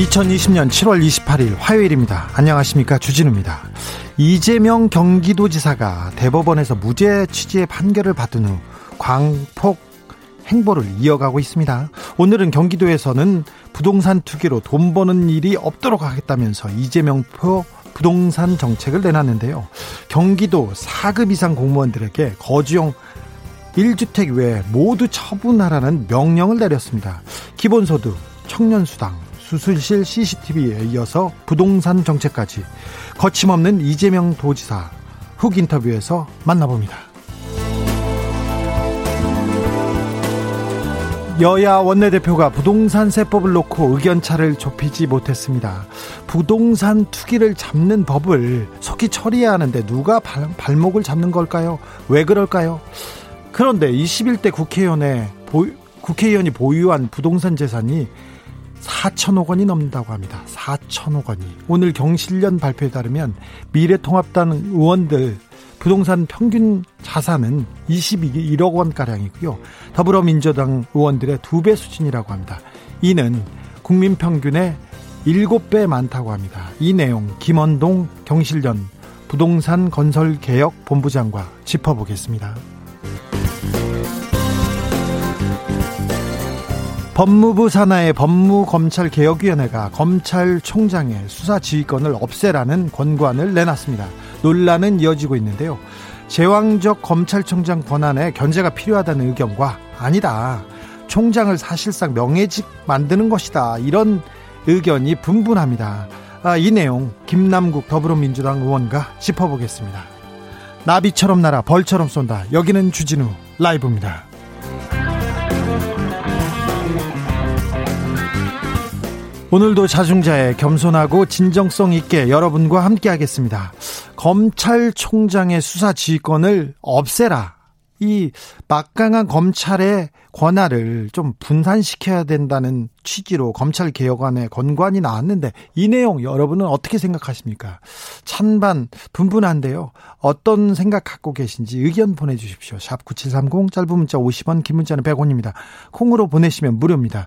2020년 7월 28일 화요일입니다. 안녕하십니까. 주진우입니다. 이재명 경기도지사가 대법원에서 무죄 취지의 판결을 받은 후 광폭 행보를 이어가고 있습니다. 오늘은 경기도에서는 부동산 투기로 돈 버는 일이 없도록 하겠다면서 이재명 표 부동산 정책을 내놨는데요. 경기도 4급 이상 공무원들에게 거주용 1주택 외에 모두 처분하라는 명령을 내렸습니다. 기본소득, 청년수당, 수술실 CCTV에 이어서 부동산 정책까지 거침없는 이재명 도지사 훅 인터뷰에서 만나봅니다. 여야 원내대표가 부동산 세법을 놓고 의견차를 좁히지 못했습니다. 부동산 투기를 잡는 법을 속히 처리해야 하는데 누가 발, 발목을 잡는 걸까요? 왜 그럴까요? 그런데 21대 국회의원의 보, 국회의원이 보유한 부동산 재산이 4천억 원이 넘는다고 합니다. 4천억 원이. 오늘 경실련 발표에 따르면 미래통합당 의원들 부동산 평균 자산은 21억 원가량이고요. 더불어민주당 의원들의 두 배 수준이라고 합니다. 이는 국민 평균의 7배 많다고 합니다. 이 내용 김원동 경실련 부동산 건설 개혁 본부장과 짚어보겠습니다. 법무부 산하의 법무검찰개혁위원회가 검찰총장의 수사지휘권을 없애라는 권고안을 내놨습니다. 논란은 이어지고 있는데요. 제왕적 검찰총장 권한에 견제가 필요하다는 의견과 아니다. 총장을 사실상 명예직 만드는 것이다. 이런 의견이 분분합니다. 아, 이 내용 김남국 더불어민주당 의원과 짚어보겠습니다. 나비처럼 날아 벌처럼 쏜다. 여기는 주진우 라이브입니다. 오늘도 자중자의 겸손하고 진정성 있게 여러분과 함께 하겠습니다. 검찰총장의 수사 지휘권을 없애라. 이 막강한 검찰의 권한을 좀 분산시켜야 된다는 취지로 검찰 개혁안의 권관이 나왔는데 이 내용 여러분은 어떻게 생각하십니까? 찬반 분분한데요. 어떤 생각 갖고 계신지 의견 보내주십시오. 샵 9730 짧은 문자 50원 긴 문자는 100원입니다. 콩으로 보내시면 무료입니다.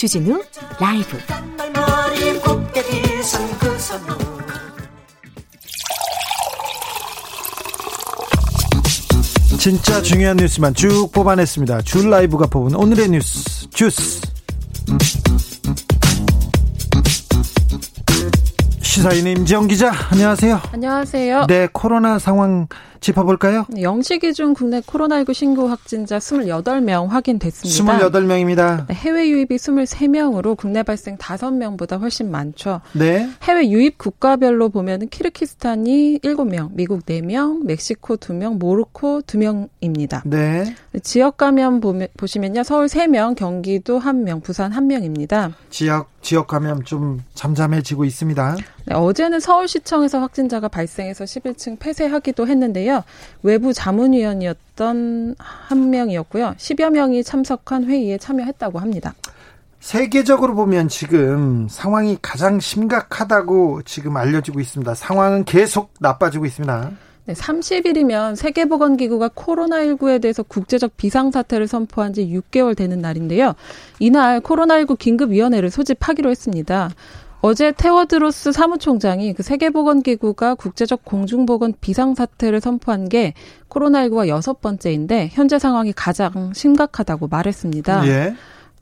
주진우 라이브 진짜 중요한 뉴스만 쭉 뽑아냈습니다. 줄 라이브가 뽑은 오늘의 뉴스 주스 시사인 임지영 기자 안녕하세요. 안녕하세요. 네 코로나 상황 짚어볼까요? 네, 영시 기준 국내 코로나19 신고 확진자 28명 확인됐습니다. 28명입니다. 네, 해외 유입이 23명으로 국내 발생 5명보다 훨씬 많죠. 네. 해외 유입 국가별로 보면 키르키스탄이 7명, 미국 4명, 멕시코 2명, 모로코 2명입니다. 네. 지역 감염 보시면요. 서울 3명, 경기도 1명, 부산 1명입니다. 지역 지역 감염 좀 잠잠해지고 있습니다. 네, 어제는 서울시청에서 확진자가 발생해서 11층 폐쇄하기도 했는데요. 외부 자문위원이었던 한 명이었고요. 10여 명이 참석한 회의에 참여했다고 합니다. 세계적으로 보면 지금 상황이 가장 심각하다고 지금 알려지고 있습니다. 상황은 계속 나빠지고 있습니다. 네, 30일이면 세계보건기구가 코로나19에 대해서 국제적 비상사태를 선포한 지 6개월 되는 날인데요. 이날 코로나19 긴급위원회를 소집하기로 했습니다. 어제 테워드로스 사무총장이 그 세계보건기구가 국제적 공중보건 비상사태를 선포한 게 코로나19가 여섯 번째인데 현재 상황이 가장 심각하다고 말했습니다. 예.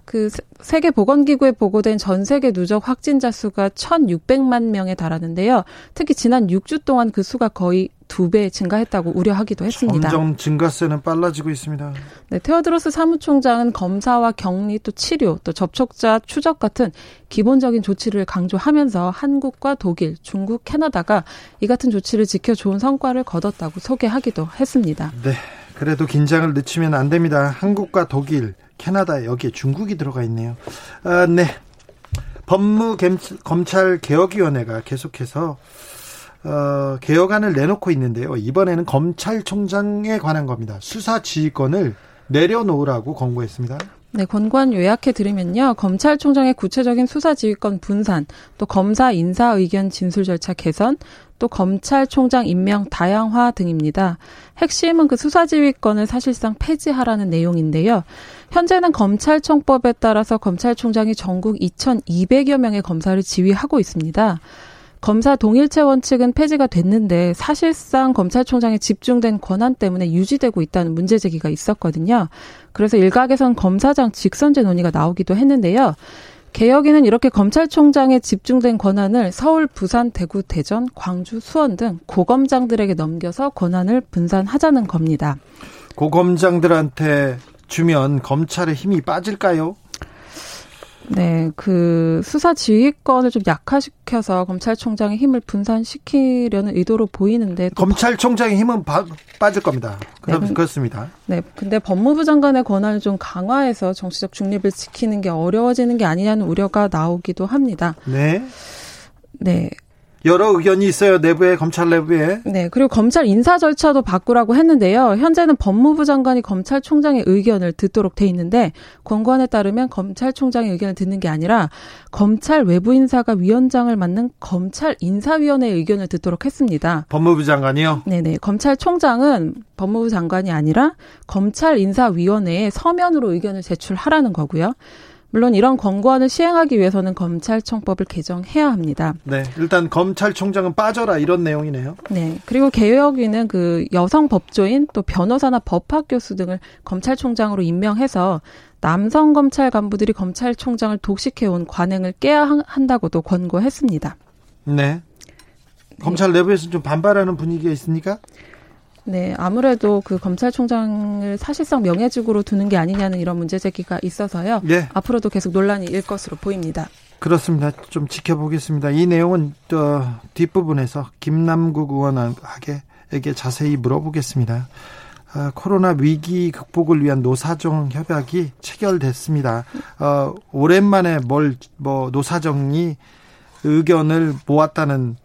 그 세계 보건기구에 보고된 전 세계 누적 확진자 수가 1,600만 명에 달하는데요. 특히 지난 6주 동안 그 수가 거의 두 배 증가했다고 우려하기도 했습니다. 점점 증가세는 빨라지고 있습니다. 네, 테오드로스 사무총장은 검사와 격리 또 치료 또 접촉자 추적 같은 기본적인 조치를 강조하면서 한국과 독일, 중국, 캐나다가 이 같은 조치를 지켜 좋은 성과를 거뒀다고 소개하기도 했습니다. 네. 그래도 긴장을 늦추면 안 됩니다. 한국과 독일, 캐나다 여기에 중국이 들어가 있네요. 아, 네. 법무검찰 개혁위원회가 계속해서 어, 개혁안을 내놓고 있는데요. 이번에는 검찰총장에 관한 겁니다. 수사 지휘권을 내려놓으라고 권고했습니다. 네, 권고안 요약해 드리면요. 검찰총장의 구체적인 수사 지휘권 분산, 또 검사 인사 의견 진술 절차 개선, 또 검찰총장 임명 다양화 등입니다. 핵심은 그 수사 지휘권을 사실상 폐지하라는 내용인데요. 현재는 검찰청법에 따라서 검찰총장이 전국 2,200여 명의 검사를 지휘하고 있습니다. 검사 동일체 원칙은 폐지가 됐는데 사실상 검찰총장의 집중된 권한 때문에 유지되고 있다는 문제 제기가 있었거든요. 그래서 일각에선 검사장 직선제 논의가 나오기도 했는데요. 개혁위는 이렇게 검찰총장의 집중된 권한을 서울, 부산, 대구, 대전, 광주, 수원 등 고검장들에게 넘겨서 권한을 분산하자는 겁니다. 고검장들한테 주면 검찰의 힘이 빠질까요? 네, 그 수사 지휘권을 좀 약화시켜서 검찰총장의 힘을 분산시키려는 의도로 보이는데 검찰총장의 힘은 바, 빠질 겁니다. 그럼 네, 그렇습니다. 네, 근데 법무부 장관의 권한을 좀 강화해서 정치적 중립을 지키는 게 어려워지는 게 아니냐는 우려가 나오기도 합니다. 네. 네. 여러 의견이 있어요. 내부에 검찰 내부에. 네. 그리고 검찰 인사 절차도 바꾸라고 했는데요. 현재는 법무부 장관이 검찰총장의 의견을 듣도록 돼 있는데 권고안에 따르면 검찰총장의 의견을 듣는 게 아니라 검찰 외부 인사가 위원장을 맡는 검찰 인사위원회의 의견을 듣도록 했습니다. 법무부 장관이요? 네네. 검찰총장은 법무부 장관이 아니라 검찰 인사위원회에 서면으로 의견을 제출하라는 거고요. 물론 이런 권고안을 시행하기 위해서는 검찰청법을 개정해야 합니다. 네, 일단 검찰총장은 빠져라 이런 내용이네요. 네, 그리고 개혁위는 그 여성 법조인 또 변호사나 법학 교수 등을 검찰총장으로 임명해서 남성 검찰 간부들이 검찰총장을 독식해온 관행을 깨야 한다고도 권고했습니다. 네. 검찰 내부에서 좀 반발하는 분위기가 있습니까? 네, 아무래도 그 검찰총장을 사실상 명예직으로 두는 게 아니냐는 이런 문제 제기가 있어서요. 네. 앞으로도 계속 논란이 일 것으로 보입니다. 그렇습니다. 좀 지켜보겠습니다. 이 내용은 또 뒷부분에서 김남국 의원에게 자세히 물어보겠습니다. 아, 코로나 위기 극복을 위한 노사정 협약이 체결됐습니다. 어, 오랜만에 뭘 뭐 노사정이 의견을 모았다는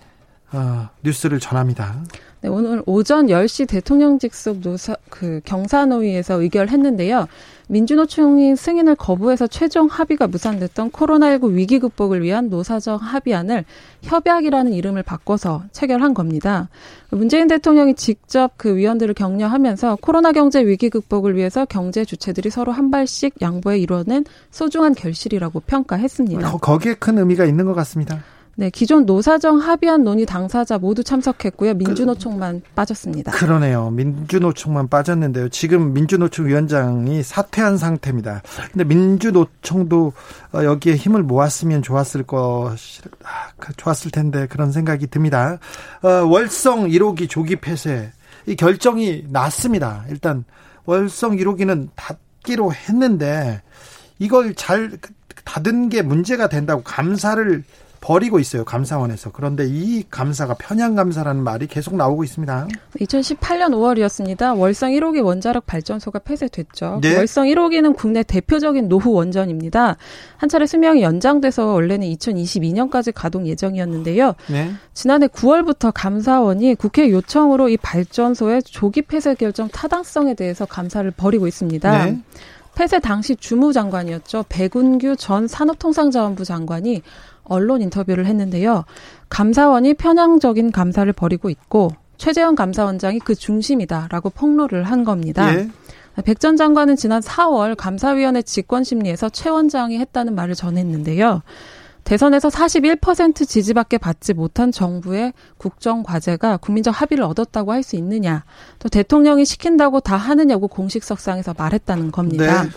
어, 뉴스를 전합니다. 네, 오늘 오전 10시 대통령 직 속 노사 그 경사노위에서 의결했는데요. 민주노총이 승인을 거부해서 최종 합의가 무산됐던 코로나19 위기 극복을 위한 노사정 합의안을 협약이라는 이름을 바꿔서 체결한 겁니다. 문재인 대통령이 직접 그 위원들을 격려하면서 코로나 경제 위기 극복을 위해서 경제 주체들이 서로 한 발씩 양보해 이뤄낸 소중한 결실이라고 평가했습니다. 거, 기에 큰 의미가 있는 것 같습니다. 네, 기존 노사정 합의안 논의 당사자 모두 참석했고요. 민주노총만 그, 빠졌습니다. 그러네요. 민주노총만 빠졌는데요. 지금 민주노총 위원장이 사퇴한 상태입니다. 근데 민주노총도 어, 여기에 힘을 모았으면 좋았을 것, 아, 그, 좋았을 텐데 그런 생각이 듭니다. 어, 월성 1호기 조기 폐쇄 이 결정이 났습니다. 일단 월성 1호기는 닫기로 했는데 이걸 잘 닫은 게 문제가 된다고 감사를 버리고 있어요. 감사원에서. 그런데 이 감사가 편향 감사라는 말이 계속 나오고 있습니다. 2018년 5월이었습니다. 월성 1호기 원자력 발전소가 폐쇄됐죠. 네. 월성 1호기는 국내 대표적인 노후 원전입니다. 한 차례 수명이 연장돼서 원래는 2022년까지 가동 예정이었는데요. 네. 지난해 9월부터 감사원이 국회 요청으로 이 발전소의 조기 폐쇄 결정 타당성에 대해서 감사를 벌이고 있습니다. 네. 폐쇄 당시 주무장관이었죠. 백운규 전 산업통상자원부 장관이 언론 인터뷰를 했는데요. 감사원이 편향적인 감사를 벌이고 있고 최재형 감사원장이 그 중심이다라고 폭로를 한 겁니다. 예. 백전 장관은 지난 4월 감사위원회 직권 심리에서 최 원장이 했다는 말을 전했는데요. 대선에서 41% 지지밖에 받지 못한 정부의 국정 과제가 국민적 합의를 얻었다고 할 수 있느냐. 또 대통령이 시킨다고 다 하느냐고 공식석상에서 말했다는 겁니다. 네.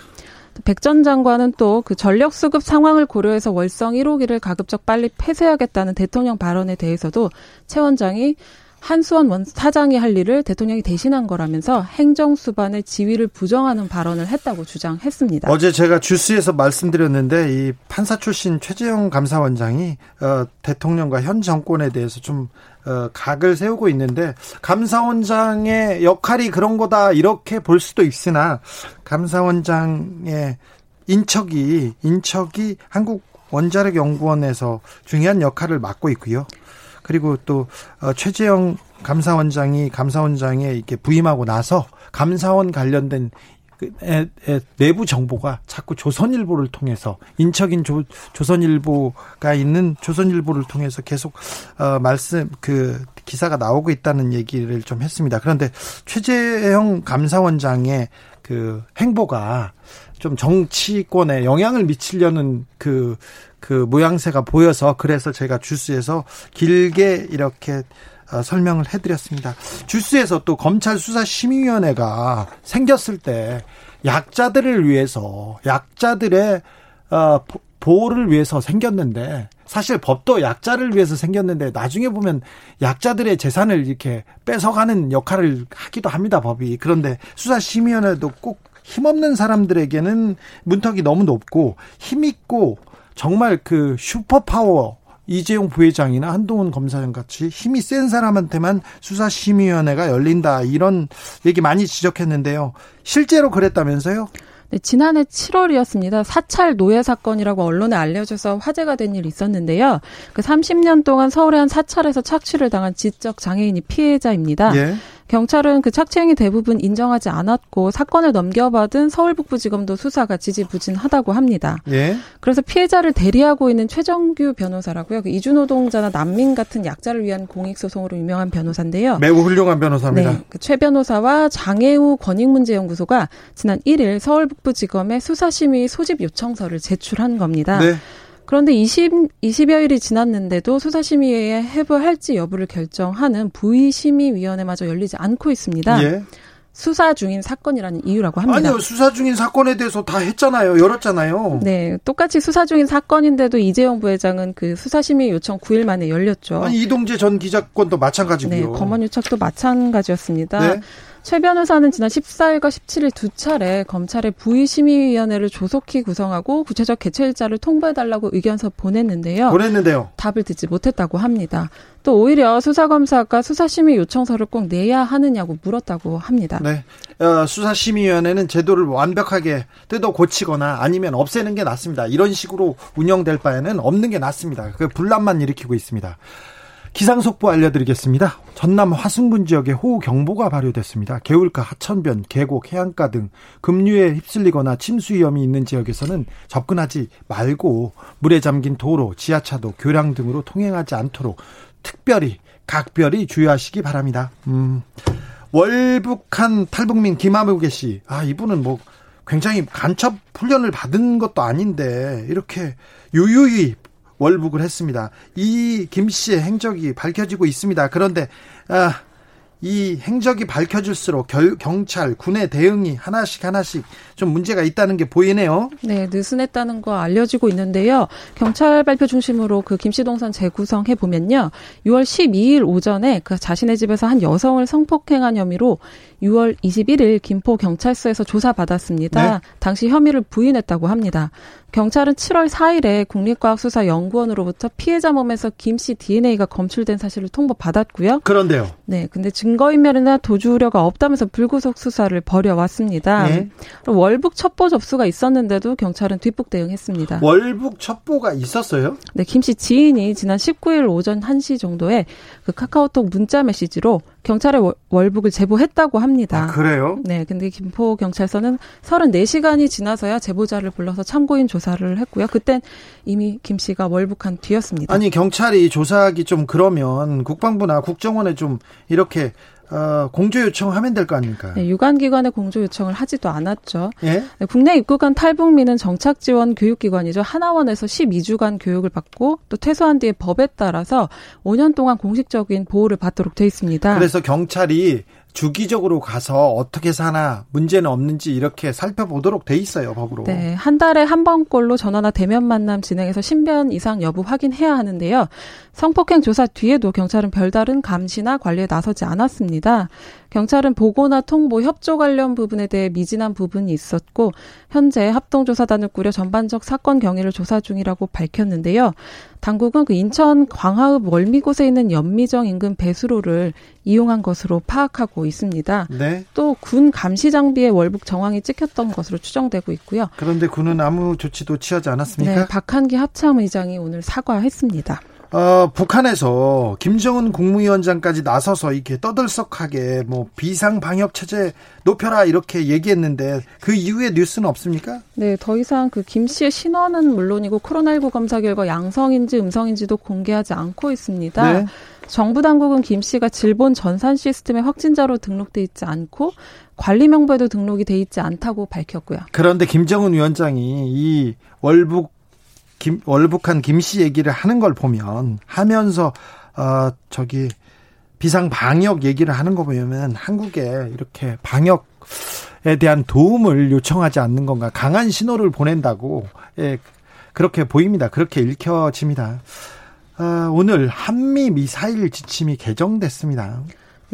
백전 장관은 또 그 전력 수급 상황을 고려해서 월성 1호기를 가급적 빨리 폐쇄하겠다는 대통령 발언에 대해서도 최 원장이 한수원 원 사장이 할 일을 대통령이 대신한 거라면서 행정 수반의 지위를 부정하는 발언을 했다고 주장했습니다. 어제 제가 주스에서 말씀드렸는데 이 판사 출신 최재형 감사원장이 어, 대통령과 현 정권에 대해서 좀 어, 각을 세우고 있는데 감사원장의 역할이 그런 거다 이렇게 볼 수도 있으나 감사원장의 인척이 인척이 한국 원자력 연구원에서 중요한 역할을 맡고 있고요. 그리고 또 어, 최재형 감사원장이 감사원장에 이렇게 부임하고 나서 감사원 관련된 그, 내부 정보가 자꾸 조선일보를 통해서 인척인 조, 조선일보가 있는 조선일보를 통해서 계속 어, 말씀 그 기사가 나오고 있다는 얘기를 좀 했습니다. 그런데 최재형 감사원장의 그 행보가 좀 정치권에 영향을 미치려는 그, 그 모양새가 보여서 그래서 제가 주스에서 길게 이렇게 어, 설명을 해드렸습니다. 주스에서 또 검찰 수사 심의위원회가 생겼을 때 약자들을 위해서 약자들의 어, 보호를 위해서 생겼는데 사실 법도 약자를 위해서 생겼는데 나중에 보면 약자들의 재산을 이렇게 뺏어가는 역할을 하기도 합니다 법이 그런데 수사심의위원회도 꼭 힘없는 사람들에게는 문턱이 너무 높고 힘있고 정말 그 슈퍼파워 이재용 부회장이나 한동훈 검사장 같이 힘이 센 사람한테만 수사심의위원회가 열린다 이런 얘기 많이 지적했는데요. 실제로 그랬다면서요? 네, 지난해 7월이었습니다. 사찰 노예 사건이라고 언론에 알려져서 화제가 된 일이 있었는데요. 그 30년 동안 서울의 한 사찰에서 착취를 당한 지적 장애인이 피해자입니다. 예. 경찰은 그 착취행위 대부분 인정하지 않았고 사건을 넘겨받은 서울북부지검도 수사가 지지부진하다고 합니다. 예. 그래서 피해자를 대리하고 있는 최정규 변호사라고요. 그 이주노동자나 난민 같은 약자를 위한 공익소송으로 유명한 변호사인데요. 매우 훌륭한 변호사입니다. 네, 그 최 변호사와 장애우 권익문제연구소가 지난 1일 서울북부지검에 수사심의 소집 요청서를 제출한 겁니다. 네. 그런데 20, 20여일이 지났는데도 수사심의회에 해부할지 여부를 결정하는 부의심의위원회마저 열리지 않고 있습니다. 예. 수사 중인 사건이라는 이유라고 합니다. 아니요, 수사 중인 사건에 대해서 다 했잖아요. 열었잖아요. 네, 똑같이 수사 중인 사건인데도 이재용 부회장은 그 수사심의 요청 9일 만에 열렸죠. 아니, 이동재 전 기자권도 마찬가지고요. 네, 검언 유착도 마찬가지였습니다. 네. 최 변호사는 지난 14일과 17일 두 차례 검찰의 부의심의위원회를 조속히 구성하고 구체적 개최일자를 통보해달라고 의견서 보냈는데요. 보냈는데요. 답을 듣지 못했다고 합니다. 또 오히려 수사검사가 수사심의 요청서를 꼭 내야 하느냐고 물었다고 합니다. 네. 어, 수사심의위원회는 제도를 완벽하게 뜯어 고치거나 아니면 없애는 게 낫습니다. 이런 식으로 운영될 바에는 없는 게 낫습니다. 그 분란만 일으키고 있습니다. 기상 속보 알려드리겠습니다. 전남 화순군 지역에 호우 경보가 발효됐습니다. 개울가, 하천변, 계곡, 해안가 등 급류에 휩쓸리거나 침수 위험이 있는 지역에서는 접근하지 말고 물에 잠긴 도로, 지하차도, 교량 등으로 통행하지 않도록 특별히 각별히 주의하시기 바랍니다. 음, 월북한 탈북민 김아무개 씨, 아 이분은 뭐 굉장히 간첩 훈련을 받은 것도 아닌데 이렇게 유유히 월북을 했습니다. 이 김 씨의 행적이 밝혀지고 있습니다. 그런데 아, 이 행적이 밝혀질수록 결, 경찰, 군의 대응이 하나씩 하나씩 좀 문제가 있다는 게 보이네요. 네, 느슨했다는 거 알려지고 있는데요. 경찰 발표 중심으로 그 김씨 동선 재구성해 보면요. 6월 12일 오전에 그 자신의 집에서 한 여성을 성폭행한 혐의로 6월 21일 김포 경찰서에서 조사받았습니다. 네? 당시 혐의를 부인했다고 합니다. 경찰은 7월 4일에 국립과학수사연구원으로부터 피해자 몸에서 김 씨 DNA가 검출된 사실을 통보받았고요. 그런데요. 네, 근데 증거인멸이나 도주 우려가 없다면서 불구속 수사를 벌여왔습니다. 네. 월북 첩보 접수가 있었는데도 경찰은 뒷북 대응했습니다. 월북 첩보가 있었어요? 네, 김 씨 지인이 지난 19일 오전 1시 정도에 그 카카오톡 문자 메시지로 경찰에 월북을 제보했다고 합니다. 아, 그래요? 네, 근데 김포 경찰서는 34시간이 지나서야 제보자를 불러서 참고인 조사를 했고요. 그땐 이미 김 씨가 월북한 뒤였습니다. 아니, 경찰이 조사하기 좀 그러면 국방부나 국정원에 좀 이렇게 어, 공조 요청하면 될 거 아닙니까? 네, 유관기관에 공조 요청을 하지도 않았죠. 예? 네, 국내 입국한 탈북민은 정착 지원 교육기관이죠. 하나원에서 12주간 교육을 받고 또 퇴소한 뒤에 법에 따라서 5년 동안 공식적인 보호를 받도록 돼 있습니다. 그래서 경찰이 주기적으로 가서 어떻게 사나 문제는 없는지 이렇게 살펴보도록 돼 있어요 법으로. 네, 한 달에 한 번꼴로 전화나 대면 만남 진행해서 신변 이상 여부 확인해야 하는데요. 성폭행 조사 뒤에도 경찰은 별다른 감시나 관리에 나서지 않았습니다. 경찰은 보고나 통보, 협조 관련 부분에 대해 미진한 부분이 있었고 현재 합동조사단을 꾸려 전반적 사건 경위를 조사 중이라고 밝혔는데요. 당국은 그 인천 광화읍 월미곳에 있는 연미정 인근 배수로를 이용한 것으로 파악하고 있습니다. 네. 또 군 감시 장비에 월북 정황이 찍혔던 것으로 추정되고 있고요. 그런데 군은 아무 조치도 취하지 않았습니까? 네, 박한기 합참의장이 오늘 사과했습니다. 어, 북한에서 김정은 국무위원장까지 나서서 이렇게 떠들썩하게 뭐 비상 방역 체제 높여라 이렇게 얘기했는데 그 이후에 뉴스는 없습니까? 네, 더 이상 그 김 씨의 신원은 물론이고 코로나19 검사 결과 양성인지 음성인지도 공개하지 않고 있습니다. 네. 정부 당국은 김 씨가 질본 전산 시스템에 확진자로 등록돼 있지 않고 관리 명부에도 등록이 돼 있지 않다고 밝혔고요. 그런데 김정은 위원장이 이 월북 김, 월북한 김씨 얘기를 하는 걸 보면 하면서 어 저기 비상 방역 얘기를 하는 거 보면 한국에 이렇게 방역 에 대한 도움을 요청하지 않는 건가 강한 신호를 보낸다고 예 그렇게 보입니다. 그렇게 읽혀집니다. 어, 오늘 한미 미사일 지침이 개정됐습니다.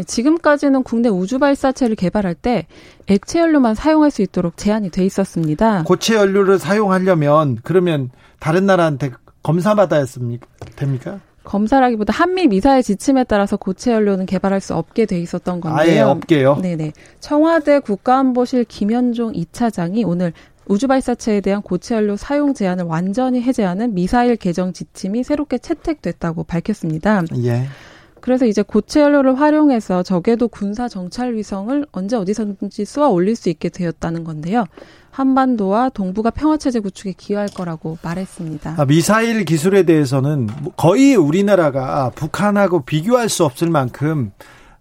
네, 지금까지는 국내 우주 발사체를 개발할 때 액체 연료만 사용할 수 있도록 제한이 돼 있었습니다. 고체 연료를 사용하려면 그러면 다른 나라한테 검사 받아야 됩니까? 검사라기보다 한미 미사일 지침에 따라서 고체 연료는 개발할 수 없게 돼 있었던 건데요. 아예 없게요. 네네. 청와대 국가안보실 김현종 2차장이 오늘 우주 발사체에 대한 고체 연료 사용 제한을 완전히 해제하는 미사일 개정 지침이 새롭게 채택됐다고 밝혔습니다. 예. 그래서 이제 고체 연료를 활용해서 적에도 군사 정찰 위성을 언제 어디서든지 쏘아 올릴 수 있게 되었다는 건데요. 한반도와 동북아 평화 체제 구축에 기여할 거라고 말했습니다. 아, 미사일 기술에 대해서는 거의 우리나라가 북한하고 비교할 수 없을 만큼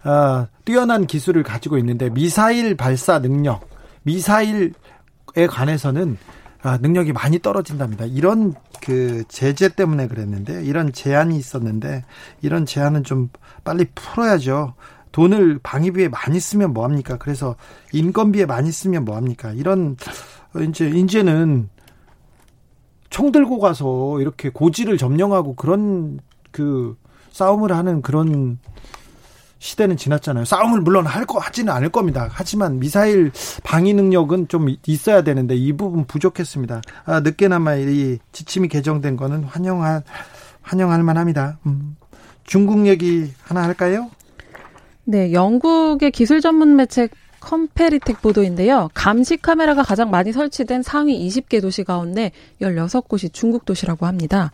어, 뛰어난 기술을 가지고 있는데 미사일 발사 능력, 미사일에 관해서는 아, 능력이 많이 떨어진답니다. 이런 그 제재 때문에 그랬는데 이런 제한이 있었는데 이런 제한은 좀 빨리 풀어야죠. 돈을 방위비에 많이 쓰면 뭐 합니까? 그래서 인건비에 많이 쓰면 뭐 합니까? 이런 이제 이제는 총 들고 가서 이렇게 고지를 점령하고 그런 그 싸움을 하는 그런 시대는 지났잖아요. 싸움을 물론 할 거 하지는 않을 겁니다. 하지만 미사일 방위 능력은 좀 있어야 되는데 이 부분 부족했습니다. 아, 늦게나마 이 지침이 개정된 거는 환영할 환영할 만합니다. 음. 중국 얘기 하나 할까요? 네, 영국의 기술 전문 매체 Comparitech 보도인데요. 감시 카메라가 가장 많이 설치된 상위 20개 도시 가운데 16곳이 중국 도시라고 합니다.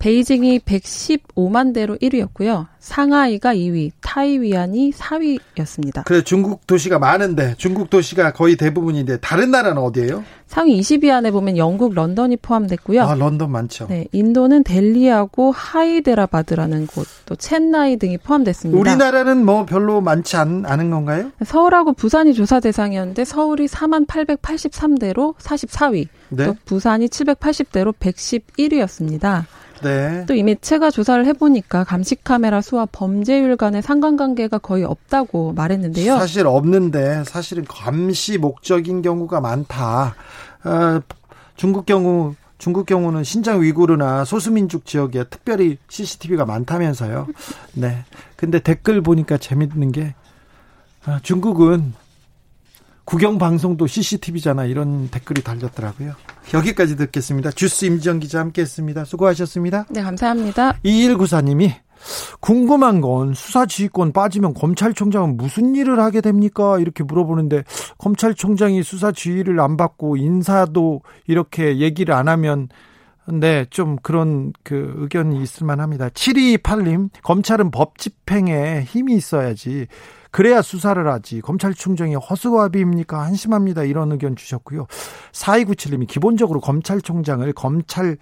베이징이 115만 대로 1위였고요. 상하이가 2위, 타이위안이 4위였습니다. 그래 중국 도시가 많은데 중국 도시가 거의 대부분인데 다른 나라는 어디예요? 상위 20위 안에 보면 영국 런던이 포함됐고요. 아, 런던 많죠. 네, 인도는 델리하고 하이데라바드라는 곳, 또 첸나이 등이 포함됐습니다. 우리나라는 뭐 별로 많지 않, 않은 건가요? 서울하고 부산이 조사 대상이었는데 서울이 4만 883대로 44위, 네. 또 부산이 780대로 111위였습니다. 네. 또 이 매체가 조사를 해보니까 감시 카메라 수와 범죄율 간의 상관관계가 거의 없다고 말했는데요. 사실 없는데 사실은 감시 목적인 경우가 많다. 어, 중국 경우 중국 경우는 신장 위구르나 소수민족 지역에 특별히 CCTV가 많다면서요. 네. 근데 댓글 보니까 재밌는 게 아, 중국은 국영 방송도 CCTV잖아 이런 댓글이 달렸더라고요. 여기까지 듣겠습니다. 주스 임지영 기자 함께했습니다. 수고하셨습니다. 네, 감사합니다. 2194님이 궁금한 건 수사 지휘권 빠지면 검찰총장은 무슨 일을 하게 됩니까? 이렇게 물어보는데 검찰총장이 수사 지휘를 안 받고 인사도 이렇게 얘기를 안 하면 네, 좀 그런 그 의견이 있을 만합니다. 7228님, 검찰은 법 집행에 힘이 있어야지. 그래야 수사를 하지. 검찰 총장이 허수아비입니까? 한심합니다. 이런 의견 주셨고요. 4297님이 기본적으로 검찰총장을 검찰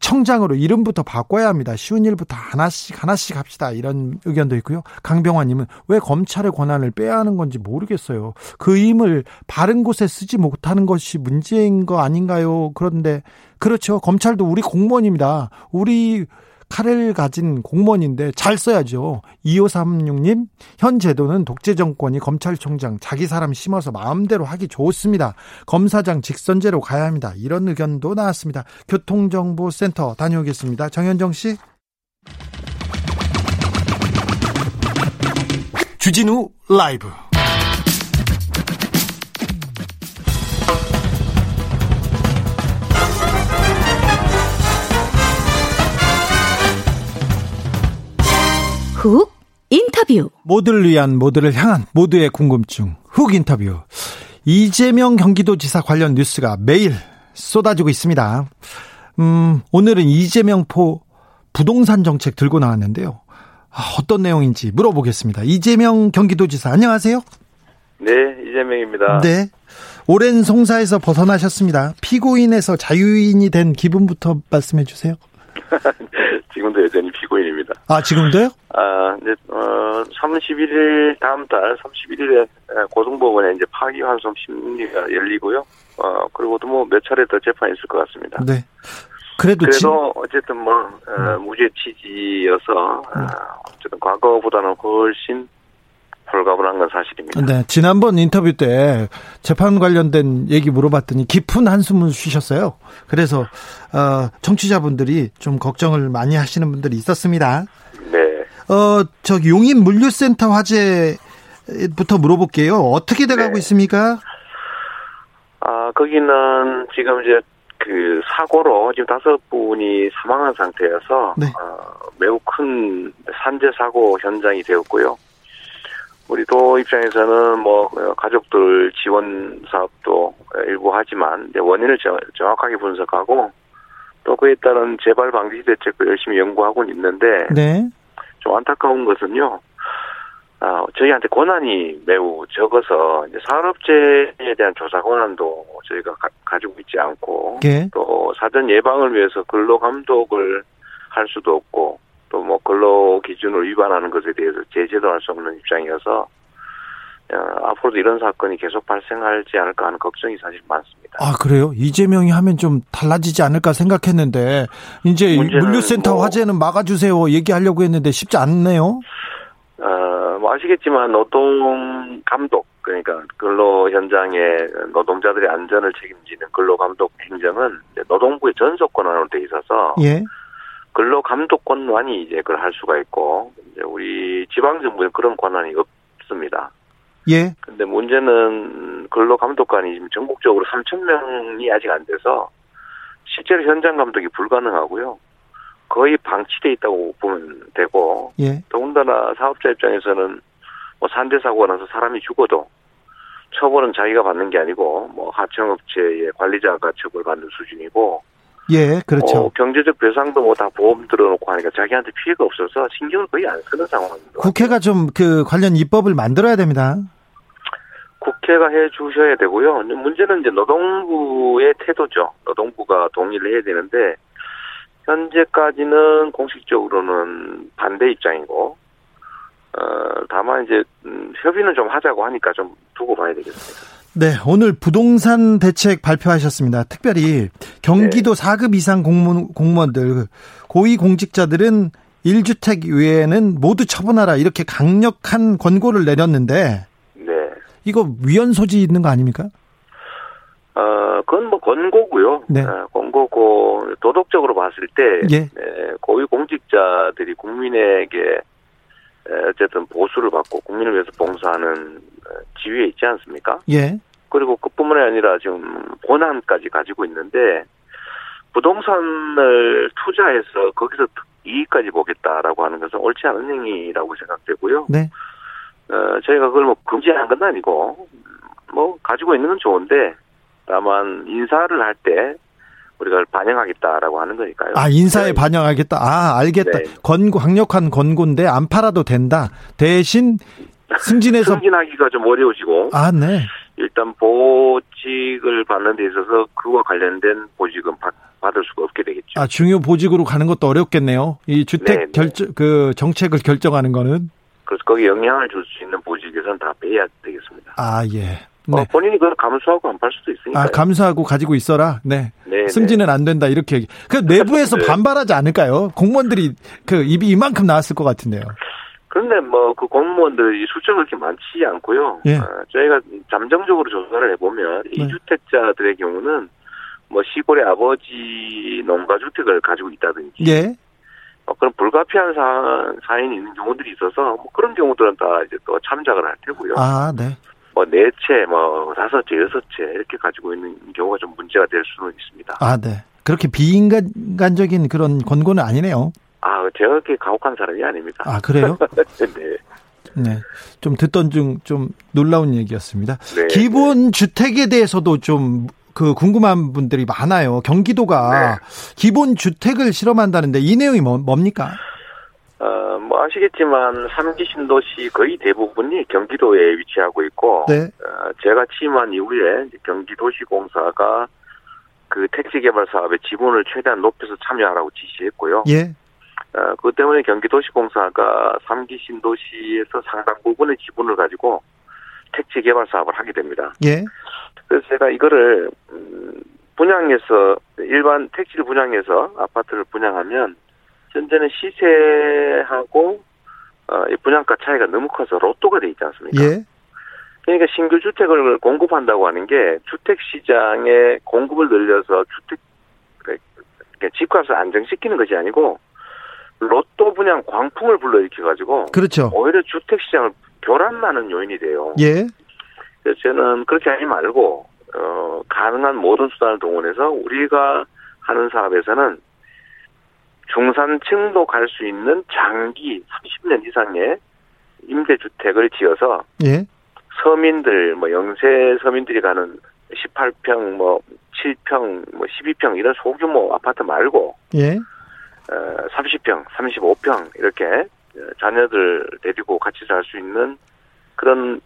청장으로 이름부터 바꿔야 합니다. 쉬운 일부터 하나씩 하나씩 합시다. 이런 의견도 있고요. 강병환님은 왜 검찰의 권한을 빼야 하는 건지 모르겠어요. 그 힘을 바른 곳에 쓰지 못하는 것이 문제인 거 아닌가요? 그런데 그렇죠. 검찰도 우리 공무원입니다. 우리 칼을 가진 공무원인데 잘 써야죠. 2536님, 현 제도는 독재 정권이 검찰총장 자기 사람 심어서 마음대로 하기 좋습니다. 검사장 직선제로 가야 합니다. 이런 의견도 나왔습니다. 교통정보센터 다녀오겠습니다. 정현정 씨. 주진우 라이브. 훅 인터뷰. 모두를 위한 모두를 향한 모두의 궁금증 훅 인터뷰. 이재명 경기도지사 관련 뉴스가 매일 쏟아지고 있습니다. 음, 오늘은 이재명 포 부동산 정책 들고 나왔는데요. 아, 어떤 내용인지 물어보겠습니다. 이재명 경기도지사 안녕하세요. 네, 이재명입니다. 네. 오랜 송사에서 벗어나셨습니다. 피고인에서 자유인이 된 기분부터 말씀해 주세요. 지금도 여전히 피고인입니다. 아, 지금도요? 아, 이제, 어, 31일, 다음 달 31일에 고등법원에 이제 파기환송 심리가 열리고요. 어, 그리고 또 뭐 몇 차례 더 재판이 있을 것 같습니다. 네. 그래도, 그래도 진, 어쨌든 뭐, 어, 무죄 취지여서, 어, 어쨌든 과거보다는 훨씬 홀가분한 건 사실입니다. 네, 지난번 인터뷰 때 재판 관련된 얘기 물어봤더니 깊은 한숨을 쉬셨어요. 그래서 어, 청취자분들이 좀 걱정을 많이 하시는 분들이 있었습니다. 네. 어, 저기 용인 물류센터 화재부터 물어볼게요. 어떻게 돼가고 네. 있습니까? 아, 거기는 지금 이제 그 사고로 지금 다섯 분이 사망한 상태여서 네. 어, 매우 큰 산재 사고 현장이 되었고요. 우리 도 입장에서는 뭐 어, 가족들 지원 사업도 일부 하지만 원인을 정- 정확하게 분석하고 또 그에 따른 재발 방지 대책도 열심히 연구하고 있는데 네. 좀 안타까운 것은요. 아, 저희한테 권한이 매우 적어서 이제 산업재해에 대한 조사 권한도 저희가 가, 지고 있지 않고 예. 또 사전 예방을 위해서 근로 감독을 할 수도 없고 또 뭐 근로 기준을 위반하는 것에 대해서 제재도 할 수 없는 입장이어서 어, 앞으로도 이런 사건이 계속 발생하지 않을까 하는 걱정이 사실 많습니다. 아, 그래요? 이재명이 하면 좀 달라지지 않을까 생각했는데, 이제 물류센터 뭐- 화재는 막아주세요. 얘기하려고 했는데 쉽지 않네요. 어, 뭐 아시겠지만 노동 감독 그러니까 근로 현장의 노동자들의 안전을 책임지는 근로 감독 행정은 노동부의 전속 권한으로 돼 있어서 예. 근로 감독 권한이 이제 그걸 할 수가 있고 이제 우리 지방 정부에 그런 권한이 없습니다. 예. 근데 문제는 근로 감독관이 지금 전국적으로 3천 명이 아직 안 돼서 실제로 현장 감독이 불가능하고요. 거의 방치돼 있다고 보면 되고 예. 더군다나 사업자 입장에서는 뭐 산재 사고가 나서 사람이 죽어도 처벌은 자기가 받는 게 아니고 뭐 하청업체의 관리자가 처벌받는 수준이고 예, 그렇죠. 어, 경제적 배상도 뭐 다 보험 들어놓고 하니까 자기한테 피해가 없어서 신경을 거의 안 쓰는 상황입니다. 국회가 좀 그 관련 입법을 만들어야 됩니다. 국회가 해 주셔야 되고요. 문제는 이제 노동부의 태도죠. 노동부가 동의를 해야 되는데 현재까지는 공식적으로는 반대 입장이고 어 다만 이제 음, 협의는 좀 하자고 하니까 좀 두고 봐야 되겠습니다. 네, 오늘 부동산 대책 발표하셨습니다. 특별히 경기도 네. 4급 이상 공무원, 공무원들, 고위 공직자들은 1주택 외에는 모두 처분하라 이렇게 강력한 권고를 내렸는데 네. 이거 위헌 소지 있는 거 아닙니까? 어, 그건 뭐 권고고요. 네. 어, 권고고 도덕적으로 봤을 때 예. 에, 고위 공직자들이 국민에게 에, 어쨌든 보수를 받고 국민을 위해서 봉사하는 어, 지위에 있지 않습니까? 예. 그리고 그뿐만이 아니라 지금 권한까지 가지고 있는데 부동산을 투자해서 거기서 이익까지 보겠다라고 하는 것은 옳지 않은 행위라고 생각되고요. 네. 어, 저희가 그걸 뭐 금지하는 건 아니고 뭐 가지고 있는 건 좋은데 다만 인사를 할 때 우리가 반영하겠다라고 하는 거니까요. 아, 인사에 네. 반영하겠다. 아, 알겠다. 네. 권고, 강력한 권고인데 안 팔아도 된다. 대신 승진해서, 승진하기가 좀 어려워지고 아, 네. 일단 보직을 받는 데 있어서 그와 관련된 보직은 받, 받을 수가 없게 되겠죠. 아, 중요 보직으로 가는 것도 어렵겠네요. 이 주택 네, 네. 결정, 그 정책을 결정하는 거는. 그래서 거기에 영향을 줄 수 있는 보직에서는 다 빼야 되겠습니다. 아, 예. 어, 네. 본인이 그걸 감수하고 안 팔 수도 있으니까. 아, 감수하고 가지고 있어라. 네. 네, 승진은 안 된다. 이렇게. 얘기. 그 내부에서 네. 반발하지 않을까요? 공무원들이 그 입이 이만큼 나왔을 것 같은데요. 그런데 뭐 그 공무원들이 숫자가 그렇게 많지 않고요. 예. 어, 저희가 잠정적으로 조사를 해보면 이 네. 주택자들의 경우는 뭐 시골의 아버지 농가 주택을 가지고 있다든지 예. 어, 그런 불가피한 사, 사인이 있는 경우들이 있어서 뭐 그런 경우들은 다 이제 또 참작을 할 테고요. 아, 네. 뭐 네 채, 뭐 다섯 채, 여섯 채 이렇게 가지고 있는 경우가 좀 문제가 될 수는 있습니다. 아, 네. 그렇게 비인간적인 그런 권고는 아니네요. 아, 제가 그렇게 가혹한 사람이 아닙니다. 아, 그래요? 네. 네. 좀 듣던 중 좀 놀라운 얘기였습니다. 네. 기본 주택에 대해서도 좀 그 궁금한 분들이 많아요. 경기도가 네. 기본 주택을 실험한다는데 이 내용이 뭐, 뭡니까? 어, 뭐 아시겠지만 삼기 신도시 거의 대부분이 경기도에 위치하고 있고 네. 어, 제가 취임한 이후에 경기도시공사가 그 택지 개발 사업에 지분을 최대한 높여서 참여하라고 지시했고요. 예. 어, 그 때문에 경기도시공사가 삼기 신도시에서 상당 부분의 지분을 가지고 택지 개발 사업을 하게 됩니다. 예. 그래서 제가 이거를 음, 분양해서 일반 택지를 분양해서 아파트를 분양하면 현재는 시세하고 어, 이 분양가 차이가 너무 커서 로또가 돼 있지 않습니까? 예. 그러니까 신규 주택을 공급한다고 하는 게 주택 시장의 공급을 늘려서 주택 그러니까 집값을 안정시키는 것이 아니고 로또 분양 광풍을 불러일으켜 가지고 그렇죠. 오히려 주택 시장을 교란하는 요인이 돼요. 예. 그래서 저는 그렇게 하지 말고 어, 가능한 모든 수단을 동원해서 우리가 하는 사업에서는 중산층도 갈 수 있는 장기 30년 이상의 임대주택을 지어서 예. 서민들 뭐 영세 서민들이 가는 18평 뭐 7평 뭐 12평 이런 소규모 아파트 말고 예. 어, 30평, 35평 이렇게 어, 자녀들 데리고 같이 살 수 있는 그런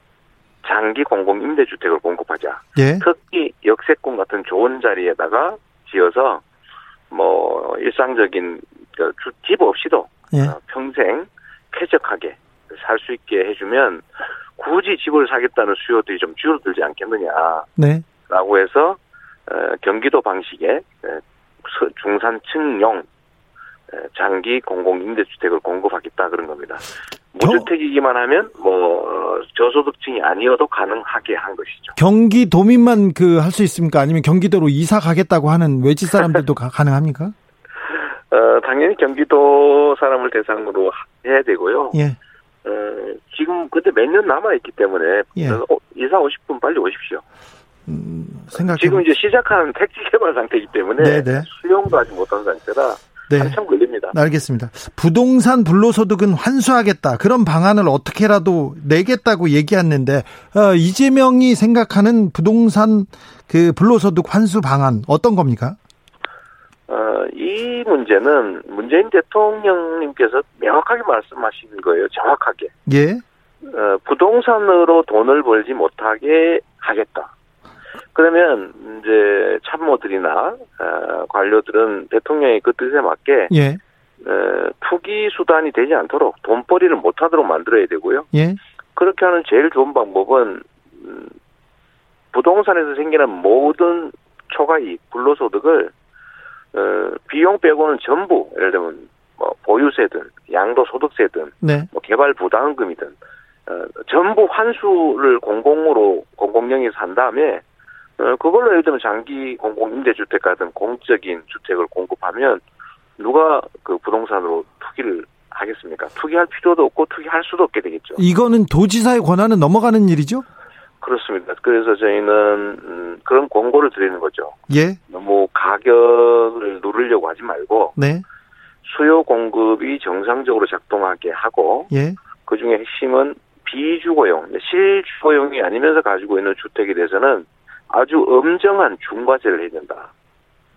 장기 공공 임대주택을 공급하자. 예. 특히 역세권 같은 좋은 자리에다가 지어서 뭐 일상적인 그 주- 집 없이도 예. 어, 평생 쾌적하게 살 수 있게 해주면 굳이 집을 사겠다는 수요들이 좀 줄어들지 않겠느냐라고 네. 해서 어, 경기도 방식의 중산층용 에, 장기 공공 임대주택을 공급하겠다 그런 겁니다. 무주택이기만 하면 뭐 어, 저소득층이 아니어도 가능하게 한 것이죠. 경기도민만 그 할 수 있습니까? 아니면 경기도로 이사 가겠다고 하는 외지 사람들도 가, 가능합니까? 어, 당연히 경기도 사람을 대상으로 해야 되고요. 예. 어, 지금 그때 몇 년 남아 있기 때문에 예. 어, 이사 오실 분 빨리 오십시오. 생각해 지금 이제 시작하는 택지 개발 상태이기 때문에 네네. 수용도 하지 못한 상태라 네. 한참 걸립니다. 알겠습니다. 부동산 불로소득은 환수하겠다. 그런 방안을 어떻게라도 내겠다고 얘기했는데 어, 이재명이 생각하는 부동산 그 불로소득 환수 방안 어떤 겁니까? 어, 이 문제는 문재인 대통령님께서 명확하게 말씀하신 거예요. 정확하게. 예. 어, 부동산으로 돈을 벌지 못하게 하겠다. 그러면 이제 참모들이나 어, 관료들은 대통령의 그 뜻에 맞게 예. 어, 투기 수단이 되지 않도록 돈벌이를 못하도록 만들어야 되고요. 예. 그렇게 하는 제일 좋은 방법은 음, 부동산에서 생기는 모든 초과이익, 불로소득을 어, 비용 빼고는 전부 예를 들면 뭐 보유세든 양도소득세든 네. 뭐 개발 부담금이든 어, 전부 환수를 공공으로 공공영에서 한 다음에 어, 그걸로 예를 들면 장기 공공 임대주택 같은 공적인 주택을 공급하면 누가 그 부동산으로 투기를 하겠습니까? 투기할 필요도 없고 투기할 수도 없게 되겠죠. 이거는 도지사의 권한은 넘어가는 일이죠? 그렇습니다. 그래서 저희는 음, 그런 권고를 드리는 거죠. 예. 너무 가격을 누르려고 하지 말고 네. 수요 공급이 정상적으로 작동하게 하고 예. 그 중에 핵심은 비주거용, 실주거용이 아니면서 가지고 있는 주택에 대해서는 아주 엄정한 중과세를 해야 된다.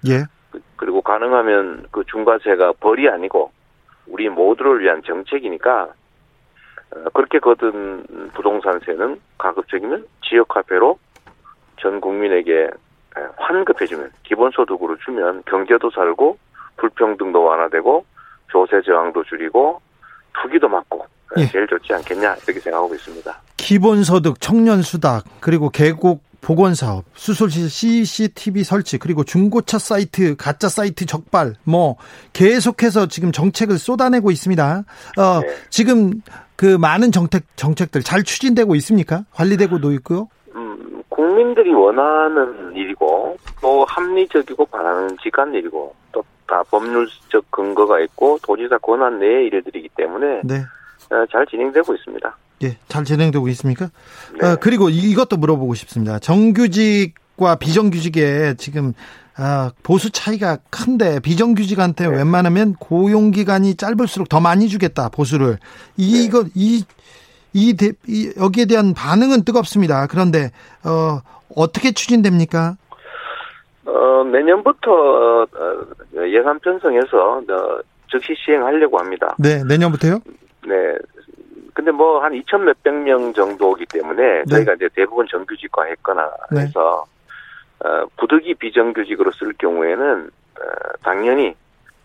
예. 그- 그리고 가능하면 그 중과세가 벌이 아니고 우리 모두를 위한 정책이니까 어, 그렇게 거둔 부동산세는 가급적이면 지역화폐로 전 국민에게 환급해주면 기본소득으로 주면 경제도 살고 불평등도 완화되고 조세 저항도 줄이고 투기도 막고 예. 제일 좋지 않겠냐 이렇게 생각하고 있습니다. 기본소득, 청년수당, 그리고 계곡 보건 사업, 수술실 CCTV 설치, 그리고 중고차 사이트, 가짜 사이트 적발, 뭐, 계속해서 지금 정책을 쏟아내고 있습니다. 어, 네. 지금 그 많은 정책, 정책들 잘 추진되고 있습니까? 관리되고도 있고요. 음, 국민들이 원하는 일이고 또 합리적이고 바람직한 일이고 또 다 법률적 근거가 있고 도지사 권한 내의 일들이기 때문에 네. 어, 잘 진행되고 있습니다. 예, 잘 진행되고 있습니까? 네. 어, 그리고 이- 이것도 물어보고 싶습니다. 정규직과 비정규직에 지금 아, 보수 차이가 큰데 비정규직한테 네. 웬만하면 고용 기간이 짧을수록 더 많이 주겠다 보수를 이- 이거 이, 이, 대- 이 여기에 대한 반응은 뜨겁습니다. 그런데 어, 어떻게 추진됩니까? 어, 내년부터 어, 어, 예산 편성해서 어, 즉시 시행하려고 합니다. 네, 내년부터요? 네. 근데 뭐 한 2천 몇백 명 정도이기 때문에 네. 저희가 이제 대부분 정규직화 했거나 네. 해서 어, 부득이 비정규직으로 쓸 경우에는 어, 당연히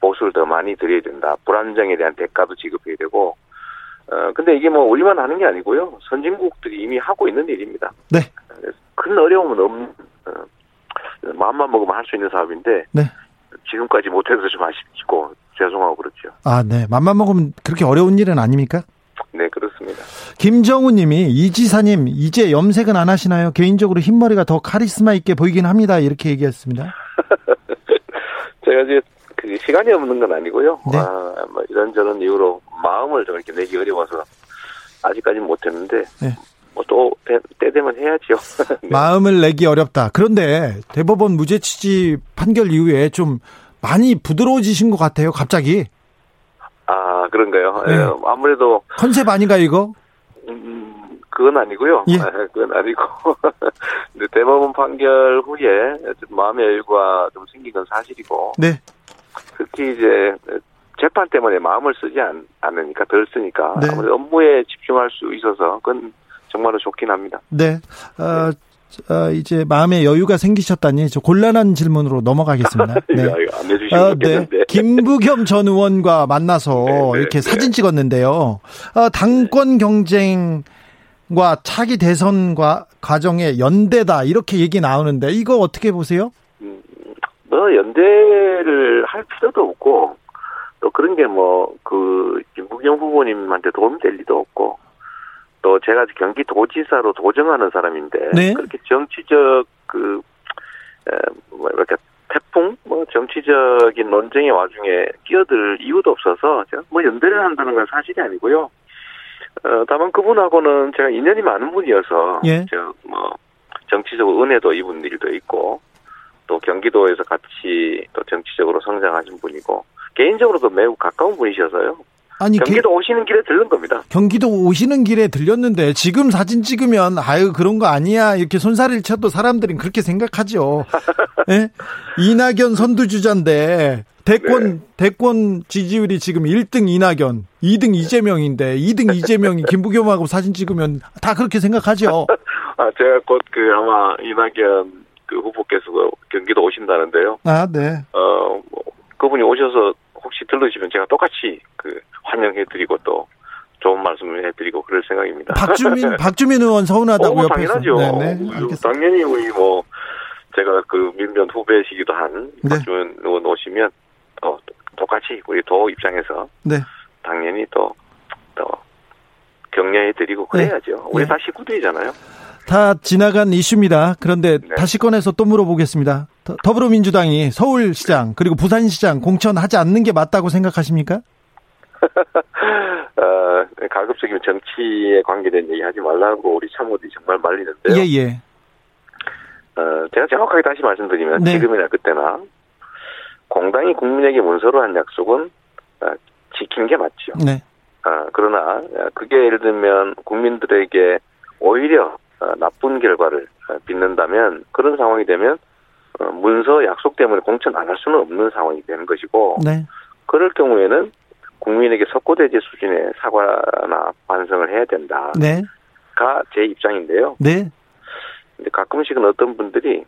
보수를 더 많이 드려야 된다. 불안정에 대한 대가도 지급해야 되고 어, 근데 이게 뭐 우리만 하는 게 아니고요. 선진국들이 이미 하고 있는 일입니다. 네. 큰 어려움은 없는 어, 마음만 먹으면 할 수 있는 사업인데 네. 지금까지 못해서 좀 아쉽고 죄송하고 그렇죠. 아, 네. 맘만 먹으면 그렇게 어려운 일은 아닙니까? 네 그렇습니다. 김정우 님이 이 지사님 이제 염색은 안 하시나요? 개인적으로 흰머리가 더 카리스마 있게 보이긴 합니다. 이렇게 얘기했습니다. 제가 이제 그 시간이 없는 건 아니고요. 네. 아, 뭐 이런저런 이유로 마음을 좀 이렇게 내기 어려워서 아직까지는 못했는데 네. 뭐또때 되면 해야죠. 네. 마음을 내기 어렵다. 그런데 대법원 무죄 취지 판결 이후에 좀 많이 부드러워지신 것 같아요. 갑자기 아 그런가요? 네. 예, 아무래도 컨셉 아닌가 이거? 음, 그건 아니고요. 예. 아, 그건 아니고 근데 대법원 판결 후에 좀 마음의 여유가 좀 생긴 건 사실이고 네, 특히 이제 재판 때문에 마음을 쓰지 않, 않으니까 덜 쓰니까 네. 아무래도 업무에 집중할 수 있어서 그건 정말로 좋긴 합니다. 네. 어, 어, 이제 마음의 여유가 생기셨다니 저 곤란한 질문으로 넘어가겠습니다. 이거 네. 안 해주시면 어, 좋겠는데. 네. 김부겸 전 의원과 만나서 네, 네, 이렇게 네. 사진 찍었는데요. 어, 당권 경쟁과 차기 대선과 과정의 연대다 이렇게 얘기 나오는데 이거 어떻게 보세요? 뭐 연대를 할 필요도 없고 또 그런 게 뭐 그 김부겸 후보님한테 도움이 될 리도 없고 또 제가 경기도지사로 도정하는 사람인데 네. 그렇게 정치적 그 에, 뭐 이렇게 태풍 뭐 정치적인 논쟁의 와중에 끼어들 이유도 없어서 제가 뭐 연대를 한다는 건 사실이 아니고요. 어, 다만 그분하고는 제가 인연이 많은 분이어서 예. 저뭐 정치적으로 은혜도 입은 일도 있고 또 경기도에서 같이 또 정치적으로 성장하신 분이고 개인적으로도 매우 가까운 분이셔서요. 아니 게- 경기도 오시는 길에 들른 겁니다. 경기도 오시는 길에 들렸는데 지금 사진 찍으면 아유 그런 거 아니야 이렇게 손사래를 쳐도 사람들은 그렇게 생각하죠. 예? 이낙연 선두주자인데 대권 대권 지지율이 지금 1등 이낙연, 2등 이재명인데 2등 이재명이 김부겸하고 사진 찍으면 다 그렇게 생각하죠. 아 제가 곧 그 아마 이낙연 그 후보께서 경기도 오신다는데요. 아 네. 어 뭐, 그분이 오셔서 혹시 들르시면 제가 똑같이 그 환영해드리고 또 좋은 말씀을 해드리고 그럴 생각입니다. 박주민 박주민 의원 서운하다고 어, 옆에서. 당연하죠. 네네. 알겠습니다. 당연히 우리 뭐 제가 그 밀면 후배시기도 한 네. 박주민 의원 오시면 어, 똑같이 우리 도 입장에서 네. 당연히 또, 또 격려해드리고 그래야죠. 우리 네. 다 식구들이잖아요. 다 지나간 이슈입니다. 그런데 네. 다시 꺼내서 또 물어보겠습니다. 더- 더불어민주당이 서울시장 그리고 부산시장 공천하지 않는 게 맞다고 생각하십니까? 어, 가급적이면 정치에 관계된 얘기 하지 말라고 우리 참모들이 정말 말리는데요. 예, 예. 어, 제가 정확하게 다시 말씀드리면 네. 지금이나 그때나 공당이 국민에게 문서로 한 약속은 어, 지키는 게 맞죠. 네. 아, 그러나 어, 그게 예를 들면 국민들에게 오히려 어, 나쁜 결과를 어, 빚는다면 그런 상황이 되면 어, 문서 약속 때문에 공천 안 할 수는 없는 상황이 되는 것이고 네. 그럴 경우에는 국민에게 석고대죄 수준의 사과나 반성을 해야 된다가 네. 제 입장인데요. 네. 근데 가끔씩은 어떤 분들이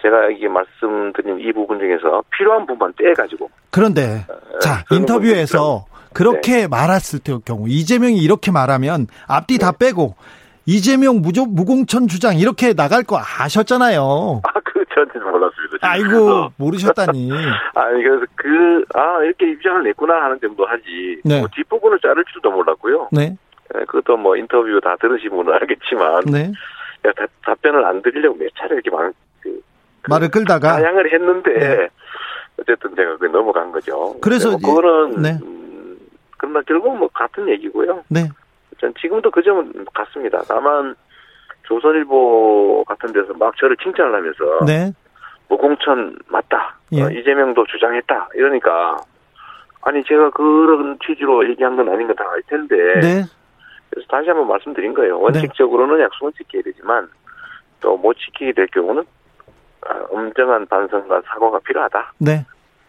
제가 이게 말씀드린 이 부분 중에서 필요한 부분만 떼가지고 그런데 자 그런 인터뷰에서 그렇게 말했을 때 경우 이재명이 이렇게 말하면 앞뒤 다 빼고 이재명 무조, 무공천 주장 이렇게 나갈 거 아셨잖아요. 아, 그 저한테는 몰랐습니다. 아이고 모르셨다니. 아니 그래서 그 아 이렇게 입장을 냈구나 하는 정도 하지. 네. 뭐 뒷부분을 자를 줄도 몰랐고요. 네, 예, 그것도 뭐 인터뷰 다 들으신 분은 알겠지만 네. 다- 답변을 안 드리려고 몇 차례 이렇게 막 그, 말을 끌다가 사양을 했는데 네. 어쨌든 제가 그게 넘어간 거죠. 그래서 뭐 그거는 네. 음, 그러나 결국은 뭐 같은 얘기고요. 네, 전 지금도 그 점은 같습니다. 다만 조선일보 같은 데서 막 저를 칭찬을 하면서 네, 무공천 맞다. 예. 어, 이재명도 주장했다. 이러니까 아니 제가 그런 취지로 얘기한 건 아닌 건다 알 텐데 네, 그래서 다시 한번 말씀드린 거예요. 원칙적으로는 약속은 지켜야 되지만 또 못 지키게 될 경우는 아, 엄정한 반성과 사과가 필요하다. 네.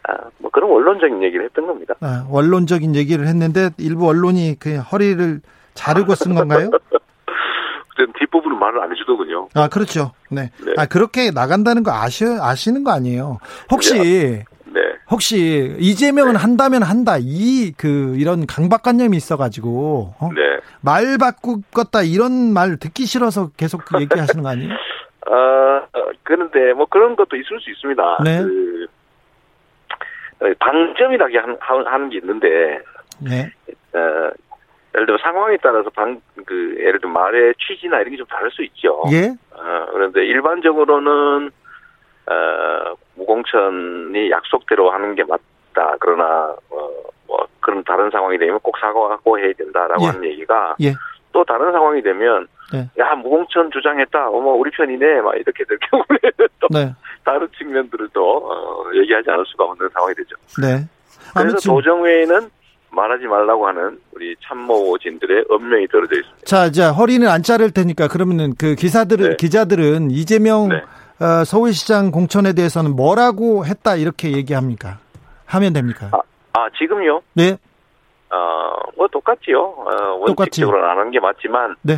아, 뭐 그런 원론적인 얘기를 했던 겁니다. 아, 원론적인 얘기를 했는데 일부 언론이 그 허리를 자르고 쓴 건가요? 어쨌든 뒷부분은 말을 안 해주더군요. 아, 그렇죠. 네. 네. 아, 그렇게 나간다는 거 아시, 아시는 거 아니에요. 혹시, 네. 혹시, 이재명은 한다면 한다. 이, 그, 이런 강박관념이 있어가지고, 어? 네. 말 바꾸겠다. 이런 말 듣기 싫어서 계속 그 얘기하시는 거 아니에요? 어, 어, 그런데 뭐 그런 것도 있을 수 있습니다. 네. 그, 어, 방점이라게 하는, 하는 게 있는데, 네. 어, 예를 들면 상황에 따라서 방, 그, 예를 들면 말의 취지나 이런 게 좀 다를 수 있죠. 예? 어, 그런데 일반적으로는, 어, 무공천이 약속대로 하는 게 맞다. 그러나, 어, 뭐, 그런 다른 상황이 되면 꼭 사과하고 해야 된다라고 예. 하는 얘기가 예. 또 다른 상황이 되면, 네. 야, 무공천 주장했다. 어머, 우리 편이네. 막 이렇게 될 경우에는 또 네. 다른 측면들을 또, 어, 얘기하지 않을 수가 없는 상황이 되죠. 네. 그래서 아무튼, 도정회에는 말하지 말라고 하는 우리 참모진들의 엄명이 떨어져 있습니다. 자, 자, 허리는 안 자를 테니까 그러면은 그 기사들은, 네. 기자들은 이재명 네. 어, 서울시장 공천에 대해서는 뭐라고 했다 이렇게 얘기합니까? 하면 됩니까? 아, 아, 지금요? 네. 어, 뭐 똑같지요. 어, 안 하는 게 맞지만, 네.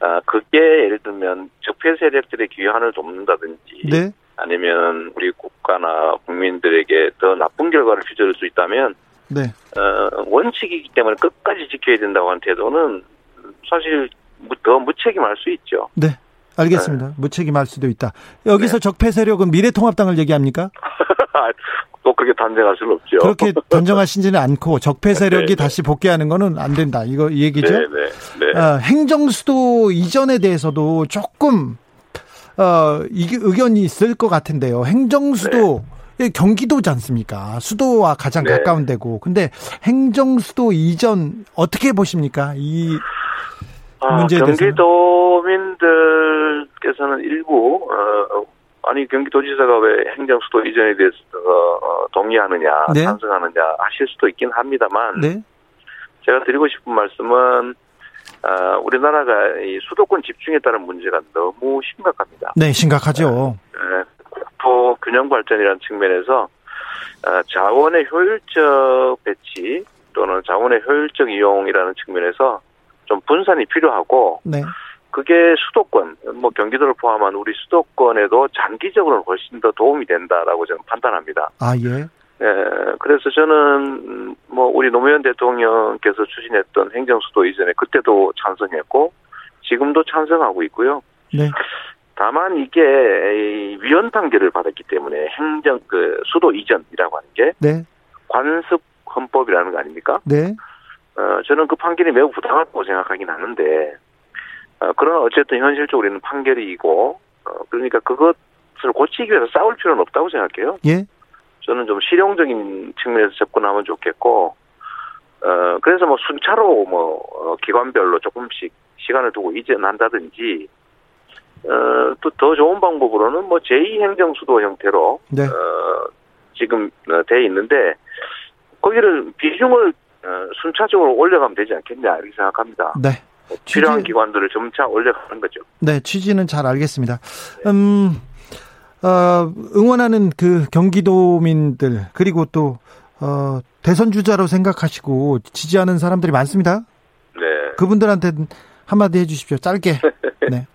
어, 그게 예를 들면 적폐 세력들의 귀환을 돕는다든지, 네. 아니면 우리 국가나 국민들에게 더 나쁜 결과를 빚어줄 수 있다면, 네. 어, 원칙이기 때문에 끝까지 지켜야 된다고 하는 태도는 사실 무- 더 무책임할 수 있죠. 네. 알겠습니다. 무책임할 수도 있다. 여기서 네. 적폐 세력은 미래통합당을 얘기합니까? 또 그렇게 단정할 수는 없죠. 그렇게 단정하시지는 않고 적폐 세력이 네, 네. 다시 복귀하는 거는 안 된다. 이거 이 얘기죠? 네, 네, 네. 어, 행정수도 이전에 대해서도 조금 어, 이게 의견이 있을 것 같은데요. 행정수도 예, 경기도지 않습니까? 수도와 가장 네. 가까운 데고. 근데 행정 수도 이전 어떻게 보십니까? 이 아, 문제에? 경기도민들께서는 일부 어, 아니 경기도지사가 왜 행정 수도 이전에 대해서 어, 동의하느냐, 네. 찬성하느냐 하실 수도 있긴 합니다만 네. 제가 드리고 싶은 말씀은 어, 우리나라가 이 수도권 집중에 따른 문제가 너무 심각합니다. 네, 심각하죠. 예, 국토 균형 발전이라는 측면에서 어, 자원의 효율적 배치 또는 자원의 효율적 이용이라는 측면에서 좀 분산이 필요하고 네. 그게 수도권 뭐 경기도를 포함한 우리 수도권에도 장기적으로는 훨씬 더 도움이 된다라고 저는 판단합니다. 아, 예. 예, 그래서 저는 음, 뭐 우리 노무현 대통령께서 추진했던 행정수도 이전에 그때도 찬성했고 지금도 찬성하고 있고요. 네. 다만 이게 이 위헌 판결을 받았기 때문에 행정 그 수도 이전이라고 하는 게 네. 관습 헌법이라는 거 아닙니까? 네. 어, 저는 그 판결이 매우 부당하다고 생각하긴 하는데 어, 그러나 어쨌든 현실적으로 있는 판결이고 어, 그러니까 그것을 고치기 위해서 싸울 필요는 없다고 생각해요. 예. 저는 좀 실용적인 측면에서 접근하면 좋겠고 어, 그래서 뭐 순차로 뭐 어, 기관별로 조금씩 시간을 두고 이전한다든지 어, 또 더 좋은 방법으로는 뭐 제2행정수도 형태로 네. 어, 지금 어, 돼 있는데 거기를 비중을 어, 순차적으로 올려가면 되지 않겠냐 이렇게 생각합니다. 네. 필요한 취지- 기관들을 점차 올려가는 거죠. 네, 취지는 잘 알겠습니다. 음, 어, 응원하는 그 경기도민들, 그리고 또, 어, 대선 주자로 생각하시고 지지하는 사람들이 많습니다. 네. 그분들한테 한마디 해주십시오. 짧게. 네.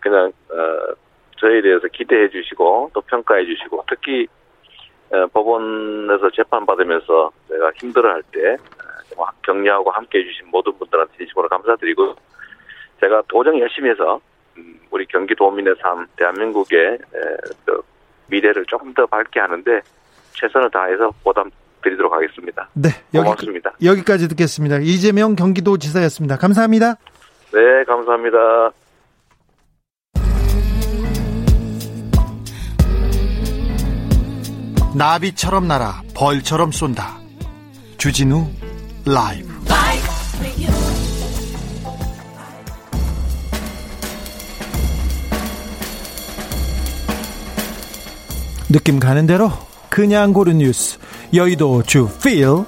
그냥 어, 저에 대해서 기대해 주시고 또 평가해 주시고 특히 어, 법원에서 재판 받으면서 내가 힘들어할 때 어, 격려하고 함께해 주신 모든 분들한테 진심으로 감사드리고 제가 도정 열심히 해서 음, 우리 경기도민의 삶, 대한민국의 그 미래를 조금 더 밝게 하는데 최선을 다해서 보답 드리도록 하겠습니다. 네, 고맙습니다. 여기, 까지 듣겠습니다. 이재명 경기도지사였습니다. 감사합니다. 네, 감사합니다. 나비처럼 날아 벌처럼 쏜다. 주진우 라이브. 느낌 가는 대로 그냥 고른 뉴스 여의도 주필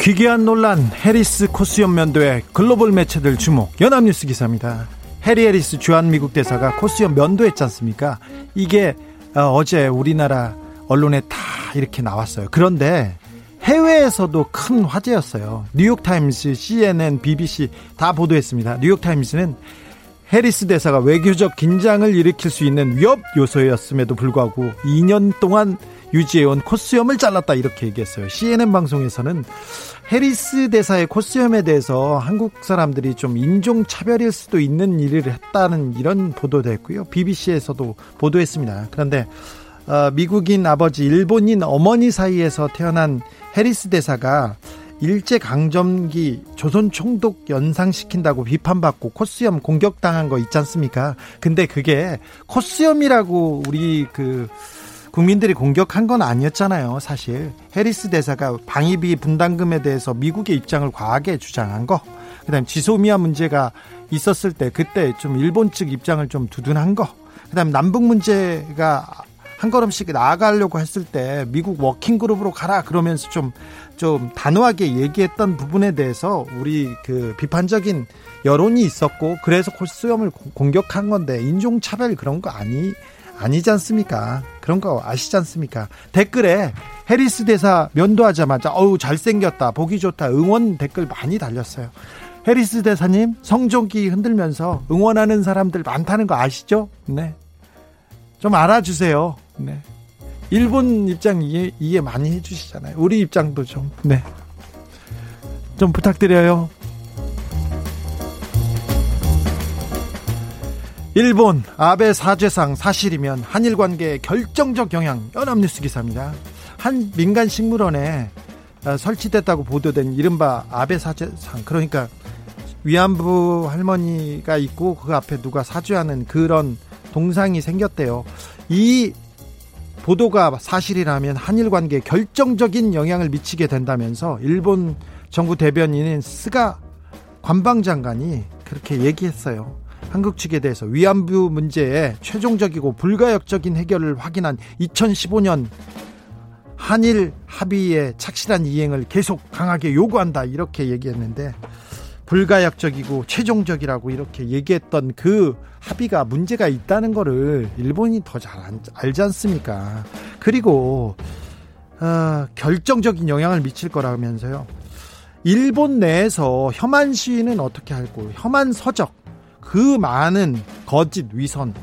기괴한 논란 해리스 콧수염 면도에 글로벌 매체들 주목 연합뉴스 기사입니다 해리 해리스 주한 미국 대사가 콧수염 면도했지 않습니까? 이게 어, 제 우리나라 언론에 다 이렇게 나왔어요. 그런데 해외에서도 큰 화제였어요. 뉴욕타임스, CNN, BBC 다 보도했습니다. 뉴욕타임스는 해리스 대사가 외교적 긴장을 일으킬 수 있는 위협 요소였음에도 불구하고 2년 동안 유지해온 코스염을 잘랐다 이렇게 얘기했어요. CNN 방송에서는 해리스 대사의 코스염에 대해서 한국 사람들이 좀 인종 차별일 수도 있는 일을 했다는 이런 보도도 했고요. BBC에서도 보도했습니다. 그런데 어, 미국인 아버지, 일본인 어머니 사이에서 태어난 해리스 대사가 일제 강점기 조선 총독 연상시킨다고 비판받고 코스염 공격당한 거 있지 않습니까? 근데 그게 콧수염이라고 우리 그 국민들이 공격한 건 아니었잖아요, 사실. 해리스 대사가 방위비 분담금에 대해서 미국의 입장을 과하게 주장한 거. 그다음 지소미아 문제가 있었을 때 그때 좀 일본 측 입장을 좀 두둔한 거. 그다음 남북 문제가 한 걸음씩 나아가려고 했을 때 미국 working group으로 가라 그러면서 좀좀 단호하게 얘기했던 부분에 대해서 우리 그 비판적인 여론이 있었고 그래서 코스염을 공격한 건데 인종 차별 그런 거 아니 아니지 않습니까? 그런 거 아시지 않습니까? 댓글에 해리스 대사 면도하자마자 어우 잘생겼다 보기 좋다 응원 댓글 많이 달렸어요. 해리스 대사님 성종기 흔들면서 응원하는 사람들 많다는 거 아시죠? 네. 좀 알아주세요. 네. 일본 입장 이해, 이해 많이 해주시잖아요. 우리 입장도 좀, 네. 좀 부탁드려요. 일본 아베 사죄상 사실이면 한일 관계에 결정적 영향 연합뉴스 기사입니다. 한 민간 식물원에 어, 설치됐다고 보도된 이른바 아베 사죄상 그러니까 위안부 할머니가 있고 그 앞에 누가 사죄하는 그런 동상이 생겼대요. 이 보도가 사실이라면 한일 관계에 결정적인 영향을 미치게 된다면서 일본 정부 대변인인 스가 관방장관이 그렇게 얘기했어요. 한국 측에 대해서 위안부 문제에 최종적이고 불가역적인 해결을 확인한 2015년 한일 합의의 착실한 이행을 계속 강하게 요구한다 이렇게 얘기했는데 불가역적이고 최종적이라고 이렇게 얘기했던 그 합의가 문제가 있다는 거를 일본이 더 잘 알지 않습니까? 그리고 어, 결정적인 영향을 미칠 거라면서요. 일본 내에서 혐한 시위는 어떻게 할고 혐한 서적 그 많은 거짓 위선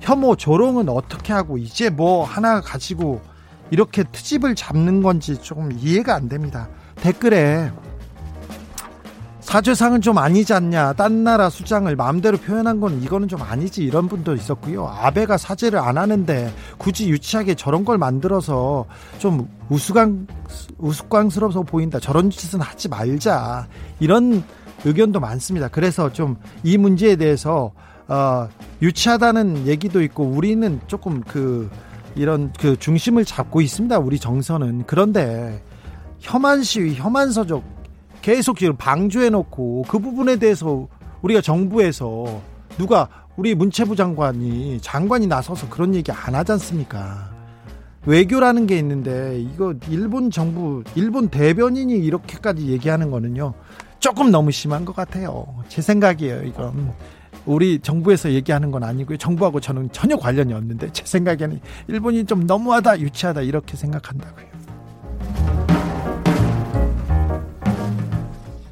혐오 조롱은 어떻게 하고 이제 뭐 하나 가지고 이렇게 트집을 잡는 건지 조금 이해가 안 됩니다. 댓글에 사죄상은 좀 아니지 않냐. 딴 나라 수장을 마음대로 표현한 건 이거는 좀 아니지. 이런 분도 있었고요. 아베가 사죄를 안 하는데 굳이 유치하게 저런 걸 만들어서 좀 우스꽝, 우스꽝스러워서 보인다. 저런 짓은 하지 말자. 이런 의견도 많습니다. 그래서 좀 이 문제에 대해서, 어, 유치하다는 얘기도 있고 우리는 조금 그, 이런 그 중심을 잡고 있습니다. 우리 정서는. 그런데 혐한 시위, 혐한 서적, 계속 지금 방조해 놓고 그 부분에 대해서 우리가 정부에서 누가 우리 문체부 장관이 장관이 나서서 그런 얘기 안 하지 않습니까? 외교라는 게 있는데 이거 일본 정부 일본 대변인이 이렇게까지 얘기하는 거는요 조금 너무 심한 것 같아요. 제 생각이에요 이건. 우리 정부에서 얘기하는 건 아니고요. 정부하고 저는 전혀 관련이 없는데 제 생각에는 일본이 좀 너무하다 유치하다 이렇게 생각한다고요.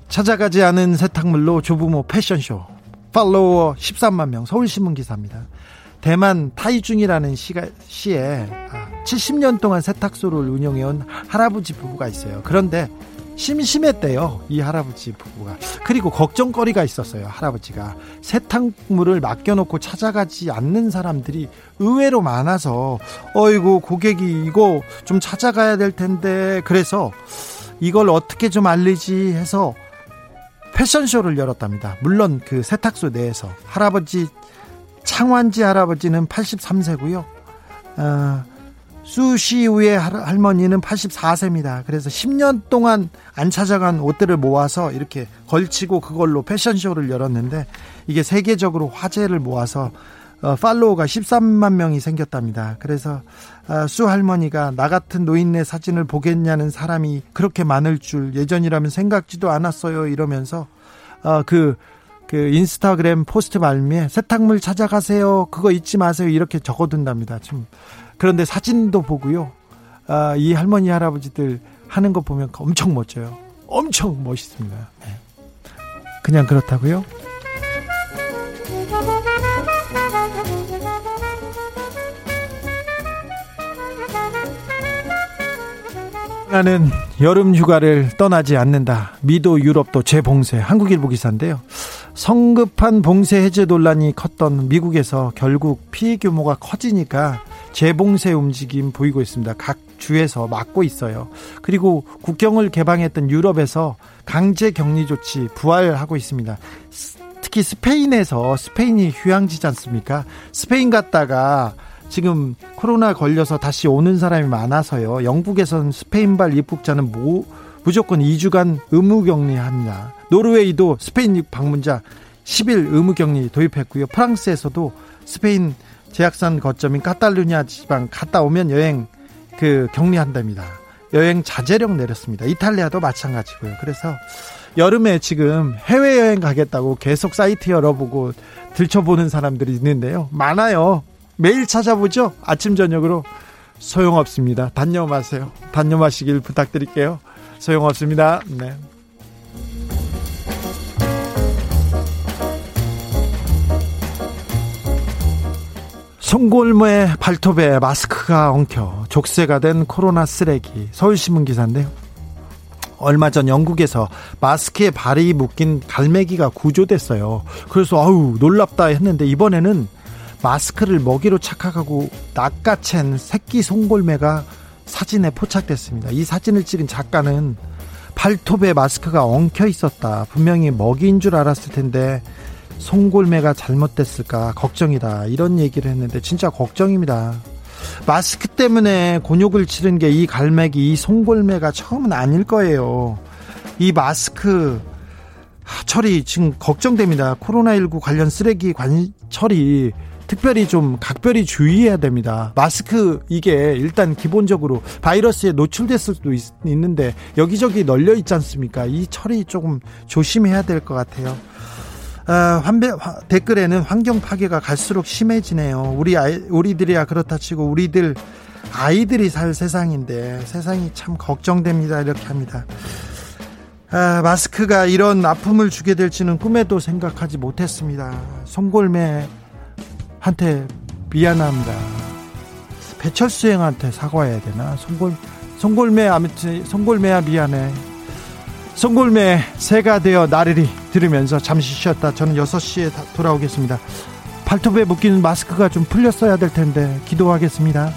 찾아가지 않은 세탁물로 조부모 패션쇼. 팔로워 13만 명 서울신문 기사입니다. 대만 타이중이라는 시가, 시에 70년 아, 동안 세탁소를 운영해온 할아버지 부부가 있어요. 그런데 심심했대요. 이 할아버지 부부가. 그리고 걱정거리가 있었어요. 할아버지가. 세탁물을 맡겨놓고 찾아가지 않는 사람들이 의외로 많아서, 어이구, 고객이 이거 좀 찾아가야 될 텐데. 그래서 이걸 어떻게 좀 알리지 해서 패션쇼를 열었답니다. 물론 그 세탁소 내에서. 할아버지, 창완지 할아버지는 83세고요. 어, 수시우의 할머니는 84세입니다. 그래서 10년 동안 안 찾아간 옷들을 모아서 이렇게 걸치고 그걸로 패션쇼를 열었는데 이게 세계적으로 화제를 모아서 어, 팔로워가 13만 명이 생겼답니다. 그래서 어, 수 할머니가 나 같은 노인네 사진을 보겠냐는 사람이 그렇게 많을 줄 예전이라면 생각지도 않았어요. 이러면서 어, 그, 그 인스타그램 포스트 말미에 세탁물 찾아가세요. 그거 잊지 마세요. 이렇게 적어둔답니다. 좀 그런데 사진도 보고요. 아, 이 할머니 할아버지들 하는 거 보면 엄청 멋져요. 엄청 멋있습니다. 네. 그냥 그렇다고요? 나는 여름 휴가를 떠나지 않는다. 미도 유럽도 재봉쇄. 한국일보 기사인데요. 성급한 봉쇄 해제 논란이 컸던 미국에서 결국 피해 규모가 커지니까 재봉쇄 움직임 보이고 있습니다. 각 주에서 막고 있어요. 그리고 국경을 개방했던 유럽에서 강제 격리 조치 부활하고 있습니다. 특히 스페인에서 스페인이 휴양지지 않습니까? 스페인 갔다가 지금 코로나 걸려서 다시 오는 사람이 많아서요. 영국에선 스페인발 입국자는 모, 무조건 2주간 의무 격리합니다. 노르웨이도 스페인 방문자 10일 의무격리 도입했고요. 프랑스에서도 스페인 제약산 거점인 카탈루냐 지방 갔다 오면 여행 그 격리한답니다. 여행 자제령 내렸습니다. 이탈리아도 마찬가지고요. 그래서 여름에 지금 해외여행 가겠다고 계속 사이트 열어보고 들춰보는 사람들이 있는데요. 많아요. 매일 찾아보죠. 아침 저녁으로 소용없습니다. 단념하세요. 단념하시길 부탁드릴게요. 소용없습니다. 네. 송골모의 발톱에 마스크가 엉켜 족쇄가 된 코로나 쓰레기 서울신문 기사인데요. 얼마 전 영국에서 마스크에 발이 묶인 갈매기가 구조됐어요. 그래서 아우 놀랍다 했는데 이번에는 마스크를 먹이로 착각하고 낚아챈 새끼 송골매가 사진에 포착됐습니다. 이 사진을 찍은 작가는 발톱에 마스크가 엉켜 있었다. 분명히 먹이인 줄 알았을 텐데 송골매가 잘못됐을까 걱정이다 이런 얘기를 했는데 진짜 걱정입니다. 마스크 때문에 곤욕을 치른 게 이 갈매기 이 송골매가 처음은 아닐 거예요. 이 마스크 처리 지금 걱정됩니다. 코로나19 관련 쓰레기 관 처리 특별히 좀 각별히 주의해야 됩니다. 마스크 이게 일단 기본적으로 바이러스에 노출됐을 수도 있, 는데 여기저기 널려 있지 않습니까? 이 처리 조금 조심해야 될 것 같아요. 아, 환배, 댓글에는 환경 파괴가 갈수록 심해지네요. 우리 아이, 우리들이야 그렇다 치고 우리들 아이들이 살 세상인데 세상이 참 걱정됩니다. 이렇게 합니다. 아, 마스크가 이런 아픔을 주게 될지는 꿈에도 생각하지 못했습니다. 송골매한테 미안합니다. 배철수 형한테 사과해야 되나? 송골 송골매 아무튼 송골매야 미안해. 송골매 새가 되어 나르리 들으면서 잠시 쉬었다. 저는 6시에 돌아오겠습니다. 발톱에 묶이는 마스크가 좀 풀렸어야 될 텐데 기도하겠습니다